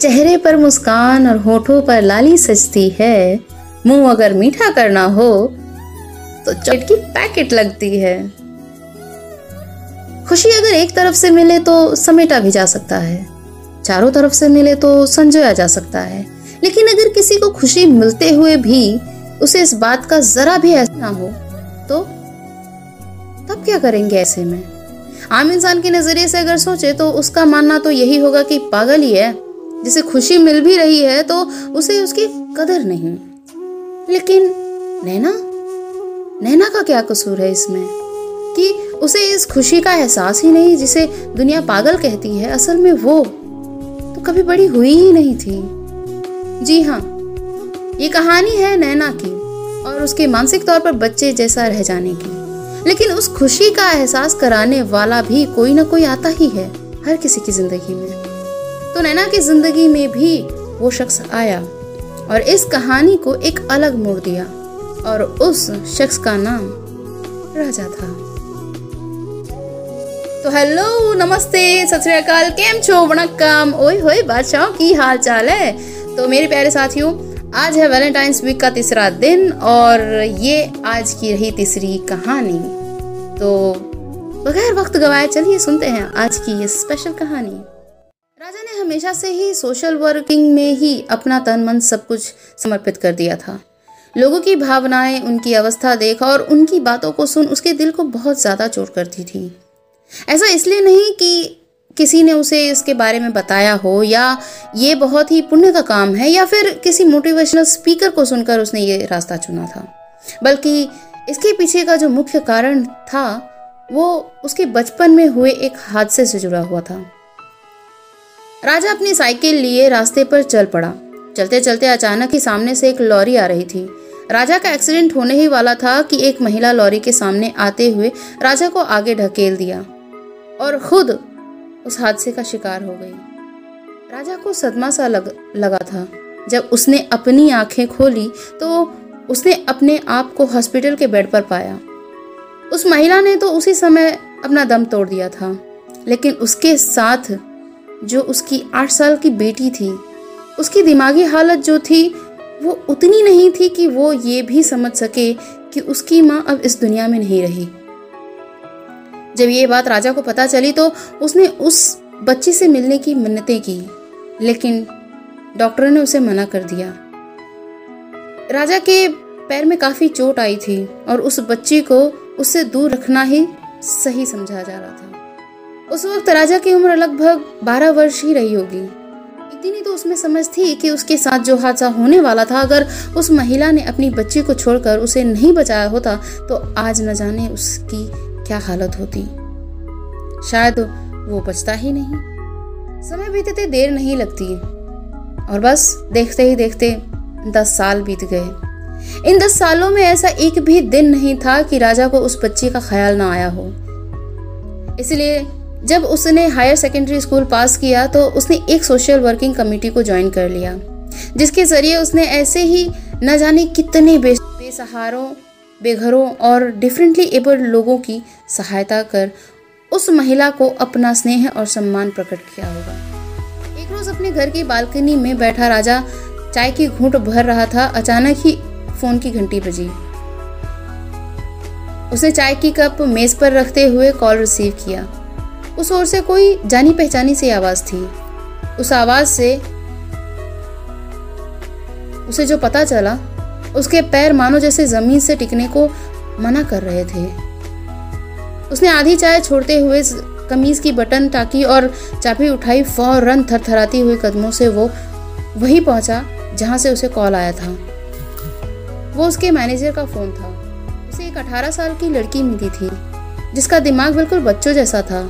चेहरे पर मुस्कान और होठों पर लाली सजती है। मुँह अगर मीठा करना हो तो चट की पैकेट लगती है। खुशी अगर एक तरफ़ से मिले तो समेटा भी जा सकता है। चारों तरफ़ से मिले तो संजोया जा सकता है। लेकिन अगर किसी को खुशी मिलते हुए भी उसे इस बात का जरा भी ऐसा ना हो तो तब क्या करेंगे ऐसे में? आम इंसान के नज़रिए से अगर सोचे तो उसका मानना तो यही होगा कि पागल ही है। जिसे खुशी मिल भी रही है तो उसे उसकी कदर नहीं। लेकिन नैना? नैना का क्या कसूर है इसमें? कि उसे इस खुशी का एहसास ही नहीं जिसे दुनिया पागल कहती है, असल में वो तो कभी बड़ी हुई ही नहीं थी। जी हाँ ये कहानी है नैना की और उसके मानसिक तौर पर बच्चे जैसा रह जाने की। लेकिन उस खुशी का एहसास कराने वाला भी कोई ना कोई आता ही है, हर किसी की ज़िंदगी में। तो नैना की ज़िंदगी में भी वो शख्स आया और इस कहानी को एक अलग मोड़ दिया और उस शख्स का नाम राजा था। तो हेलो, नमस्ते, सत श्रीकाल केम छो, वणक्कम, ओए होए, बादशाह की हाल चाल है? तो मेरे प्यारे साथियों, आज है वैलेंटाइंस वीक का तीसरा दिन और ये आज की रही तीसरी कहानी। तो बगैर वक्त गवाए चलिए सुनते हैं आज की ये स्पेशल कहानी। हमेशा से ही सोशल वर्किंग में ही अपना तन मन सब कुछ समर्पित कर दिया था। लोगों की भावनाएँ, उनकी अवस्था देख और उनकी बातों को सुन उसके दिल को बहुत ज़्यादा चोट करती थी। ऐसा इसलिए नहीं कि किसी ने उसे इसके बारे में बताया हो या ये बहुत ही पुण्य का काम है या फिर किसी मोटिवेशनल स्पीकर को सुनकर उसने ये रास्ता चुना था। बल्कि इसके पीछे का जो मुख्य कारण था, वो उसके बचपन में हुए एक हादसे से जुड़ा हुआ था। राजा अपनी साइकिल लिए रास्ते पर चल पड़ा। चलते चलते अचानक ही सामने से एक लॉरी आ रही थी। राजा का एक्सीडेंट होने ही वाला था कि एक महिला लॉरी के सामने आते हुए राजा को आगे ढकेल दिया और खुद उस हादसे का शिकार हो गई। राजा को सदमा सा लग, लगा था। जब उसने अपनी आँखें खोली तो उसने अपने आप को हॉस्पिटल के बेड पर पाया। उस महिला ने तो उसी समय अपना दम तोड़ दिया था लेकिन उसके साथ जो उसकी आठ साल की बेटी थी, उसकी दिमागी हालत जो थी, वो उतनी नहीं थी कि वो ये भी समझ सके कि उसकी माँ अब इस दुनिया में नहीं रही। जब ये बात राजा को पता चली तो उसने उस बच्ची से मिलने की मिन्नतें की, लेकिन डॉक्टर ने उसे मना कर दिया। राजा के पैर में काफ़ी चोट आई थी और उस बच्ची को उससे दूर रखना ही सही समझा जा रहा था। उस वक्त राजा की उम्र लगभग बारह वर्ष ही रही होगी। इतनी तो उसमें समझ थी कि उसके साथ जो हादसा होने वाला था, अगर उस महिला ने अपनी बच्ची को छोड़कर उसे नहीं बचाया होता तो आज न जाने उसकी क्या हालत होती। शायद वो बचता ही नहीं। समय बीतते देर नहीं लगती, और बस देखते ही देखते दस साल बीत गए। इन दस सालों में ऐसा एक भी दिन नहीं था कि राजा को उस बच्ची का ख्याल ना आया हो। इसलिए जब उसने हायर सेकेंडरी स्कूल पास किया तो उसने एक सोशल वर्किंग कमेटी को ज्वाइन कर लिया, जिसके ज़रिए उसने ऐसे ही न जाने कितने बेसहारों, बेघरों और डिफरेंटली एबल्ड लोगों की सहायता कर उस महिला को अपना स्नेह और सम्मान प्रकट किया होगा। एक रोज अपने घर की बालकनी में बैठा राजा चाय की घूंट भर रहा था, अचानक ही फ़ोन की घंटी बजी। उसने चाय की कप मेज पर रखते हुए कॉल रिसीव किया। उस ओर से कोई जानी पहचानी सी आवाज़ थी। उस आवाज़ से उसे जो पता चला, उसके पैर मानो जैसे ज़मीन से टिकने को मना कर रहे थे। उसने आधी चाय छोड़ते हुए कमीज की बटन टाकी और चाबी उठाई, फ़ौरन थरथराती हुए कदमों से वो वहीं पहुँचा, जहाँ से उसे कॉल आया था। वो उसके मैनेजर का फ़ोन था। उसे एक 18 साल की लड़की मिली थी, जिसका दिमाग बिल्कुल बच्चों जैसा था।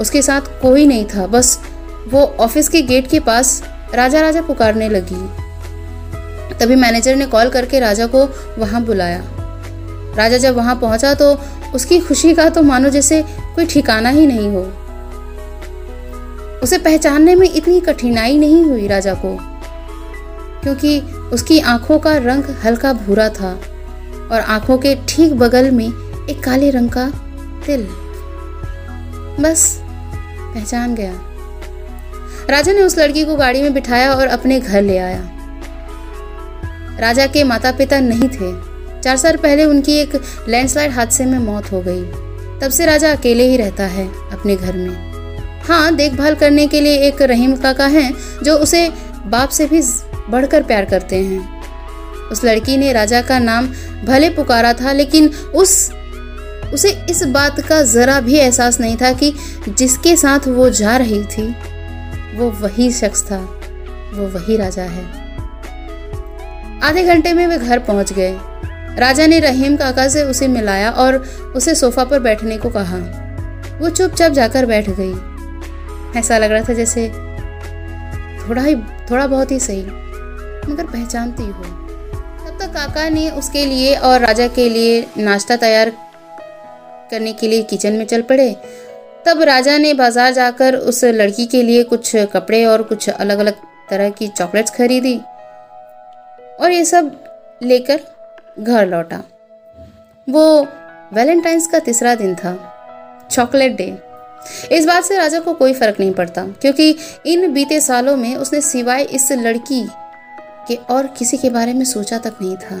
उसके साथ कोई नहीं था, बस वो ऑफ़िस के गेट के पास राजा राजा पुकारने लगी। तभी मैनेजर ने कॉल करके राजा को वहाँ बुलाया। राजा जब वहाँ पहुँचा तो उसकी खुशी का तो मानो जैसे कोई ठिकाना ही नहीं हो। उसे पहचानने में इतनी कठिनाई नहीं हुई राजा को, क्योंकि उसकी आँखों का रंग हल्का भूरा था और आँखों के ठीक बगल में एक काले रंग का तिल। बस पहचान गया। राजा ने उस लड़की को गाड़ी में बिठाया और अपने घर ले आया। राजा के माता पिता नहीं थे। चार साल पहले उनकी एक लैंडस्लाइड हादसे में मौत हो गई। तब से राजा अकेले ही रहता है अपने घर में। हाँ देखभाल करने के लिए एक रहीम काका हैं, जो उसे बाप से भी बढ़कर प्यार करते हैं। उस लड़की ने राजा का नाम भले पुकारा था, लेकिन उस उसे इस बात का जरा भी एहसास नहीं था कि जिसके साथ वो जा रही थी, वो वही शख्स था, वो वही राजा है। आधे घंटे में वे घर पहुँच गए। राजा ने रहीम काका से उसे मिलाया और उसे सोफा पर बैठने को कहा। वो चुपचाप जाकर बैठ गई। ऐसा लग रहा था जैसे थोड़ा ही, थोड़ा बहुत ही सही, मगर पहचानती हो। तब तक काका ने उसके लिए और राजा के लिए नाश्ता तैयार करने के लिए किचन में चल पड़े। तब राजा ने बाज़ार जाकर उस लड़की के लिए कुछ कपड़े और कुछ अलग अलग तरह की चॉकलेट्स खरीदी और ये सब लेकर घर लौटा। वो वैलेंटाइंस का तीसरा दिन था, चॉकलेट डे। इस बात से राजा को कोई फ़र्क नहीं पड़ता, क्योंकि इन बीते सालों में उसने सिवाय इस लड़की के और किसी के बारे में सोचा तक नहीं था।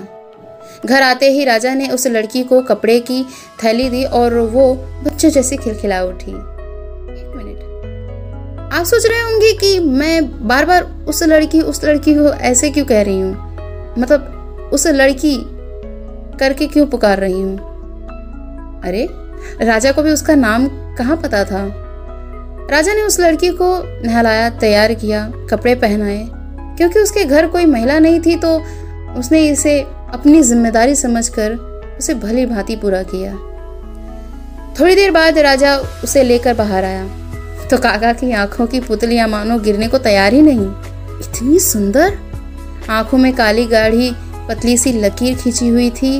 घर आते ही राजा ने उस लड़की को कपड़े की थैली दी और वो बच्चों जैसे खिलखिला उठी। एक मिनट। आप सोच रहे होंगे कि मैं बार बार उस लड़की उस लड़की को ऐसे क्यों कह रही हूँ? मतलब उस लड़की करके क्यों पुकार रही हूँ? अरे, राजा को भी उसका नाम कहाँ पता था? राजा ने उस लड़की को नहलाया, तैयार किया, कपड़े पहनाए। क्योंकि उसके घर कोई महिला नहीं थी तो उसने इसे अपनी ज़िम्मेदारी समझकर उसे भली भांति पूरा किया। थोड़ी देर बाद राजा उसे लेकर बाहर आया। तो काका की आँखों की पुतलियाँ मानो गिरने को तैयार ही नहीं। इतनी सुंदर। आँखों में काली गाढ़ी, पतली सी लकीर खींची हुई थी।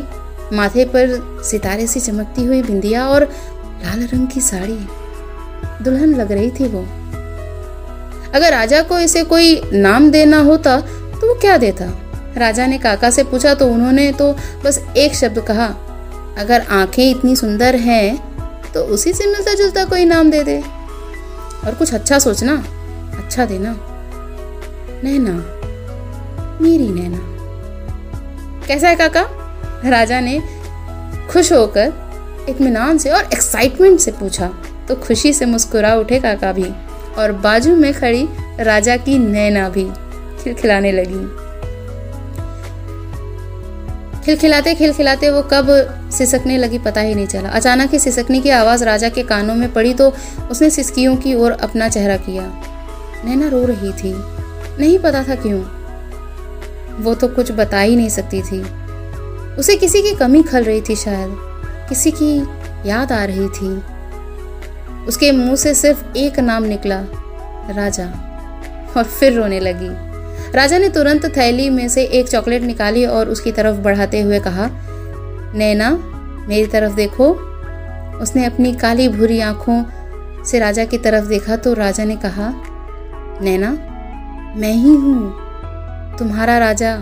माथे पर सितारे से चमकती हुई बिंदिया और लाल रंग की साड़ी। दुल्हन लग रही थी वो। अगर राजा को इसे कोई नाम देना होता तो वो क्या देता? राजा ने काका से पूछा तो उन्होंने तो बस एक शब्द कहा, अगर आँखें इतनी सुंदर हैं तो उसी से मिलता जुलता कोई नाम दे दे। और कुछ अच्छा सोचना अच्छा देना। नैना, मेरी नैना। कैसा है काका? राजा ने खुश होकर इतमान से और एक्साइटमेंट से पूछा तो खुशी से मुस्कुरा उठे काका भी, और बाजू में खड़ी राजा की नैना भी खिलखिलाने लगी। खिलखिलाते खिलखिलाते वो कब सिसकने लगी पता ही नहीं चला। अचानक ही सिसकने की आवाज़ राजा के कानों में पड़ी तो उसने सिसकियों की ओर अपना चेहरा किया। नैना रो रही थी। नहीं पता था क्यों। वो तो कुछ बता ही नहीं सकती थी। उसे किसी की कमी खल रही थी शायद। किसी की याद आ रही थी। उसके मुँह से सिर्फ़ एक नाम निकला, राजा। और फिर रोने लगी। राजा ने तुरंत थैली में से एक चॉकलेट निकाली और उसकी तरफ़ बढ़ाते हुए कहा, नैना, मेरी तरफ़ देखो। उसने अपनी काली भूरी आँखों से राजा की तरफ़ देखा तो राजा ने कहा, नैना, मैं ही हूँ, तुम्हारा राजा।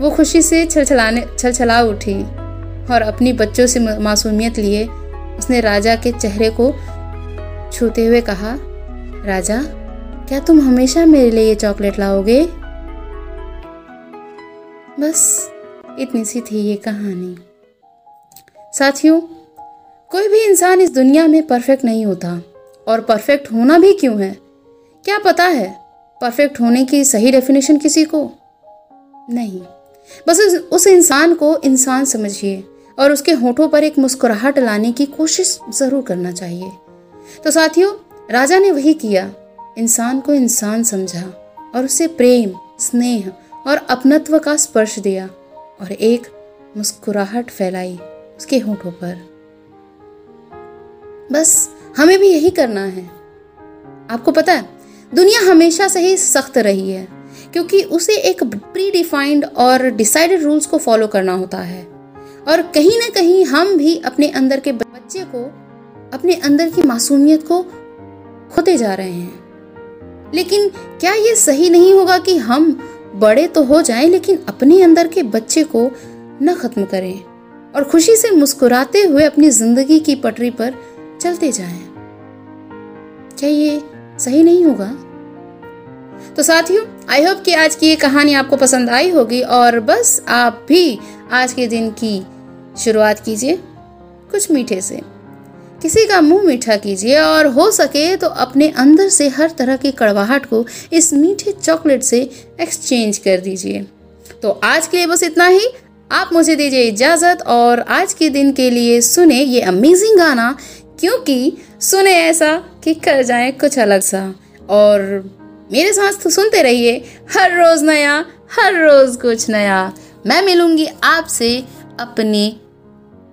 वो खुशी से छलछलाने, छलछला उठी और अपनी बच्चों से मासूमियत लिए उसने राजा के चेहरे को छूते हुए कहा, राजा क्या तुम हमेशा मेरे लिए ये चॉकलेट लाओगे? बस, इतनी सी थी ये कहानी। साथियों, कोई भी इंसान इस दुनिया में परफेक्ट नहीं होता। और परफेक्ट होना भी क्यों है? क्या पता है, परफेक्ट होने की सही डेफिनेशन किसी को? नहीं। बस उस इंसान को इंसान समझिए, और उसके होठों पर एक मुस्कुराहट लाने की कोशिश ज़रूर करना चाहिए। तो साथियों, राजा ने वही किया। इंसान को इंसान समझा और उसे प्रेम, स्नेह और अपनत्व का स्पर्श दिया और एक मुस्कुराहट फैलाई उसके होठों पर। बस हमें भी यही करना है। आपको पता है, दुनिया हमेशा से ही सख्त रही है, क्योंकि उसे एक प्री डिफाइंड और डिसाइडेड रूल्स को फॉलो करना होता है। और कहीं ना कहीं हम भी अपने अंदर के बच्चे को, अपने अंदर की मासूमियत को खोते जा रहे हैं। लेकिन क्या ये सही नहीं होगा कि हम बड़े तो हो जाएँ, लेकिन अपने अंदर के बच्चे को न खत्म करें और खुशी से मुस्कुराते हुए अपनी ज़िंदगी की पटरी पर चलते जाएँ। क्या ये सही नहीं होगा तो साथियों आई होप कि आज की ये कहानी आपको पसंद आई होगी और बस आप भी आज के दिन की शुरुआत कीजिए कुछ मीठे से किसी का मुँह मीठा कीजिए और हो सके तो अपने अंदर से हर तरह की कड़वाहट को इस मीठे चॉकलेट से एक्सचेंज कर दीजिए। तो आज के लिए बस इतना ही। आप मुझे दीजिए इजाज़त और आज के दिन के लिए सुने ये अमेजिंग गाना, क्योंकि सुने ऐसा कि कर जाए कुछ अलग सा। और मेरे साथ तो सुनते रहिए, हर रोज नया, हर रोज कुछ नया। मैं मिलूँगी आपसे अपने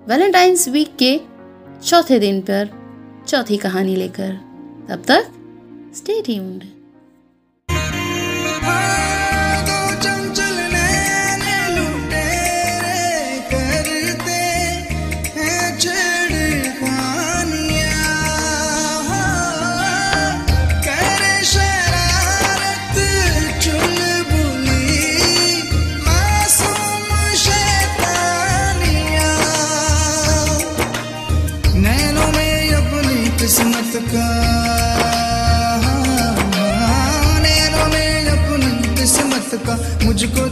वैलेंटाइंस वीक के चौथे दिन पर चौथी कहानी लेकर। तब तक स्टे ट्यून्ड का मुझको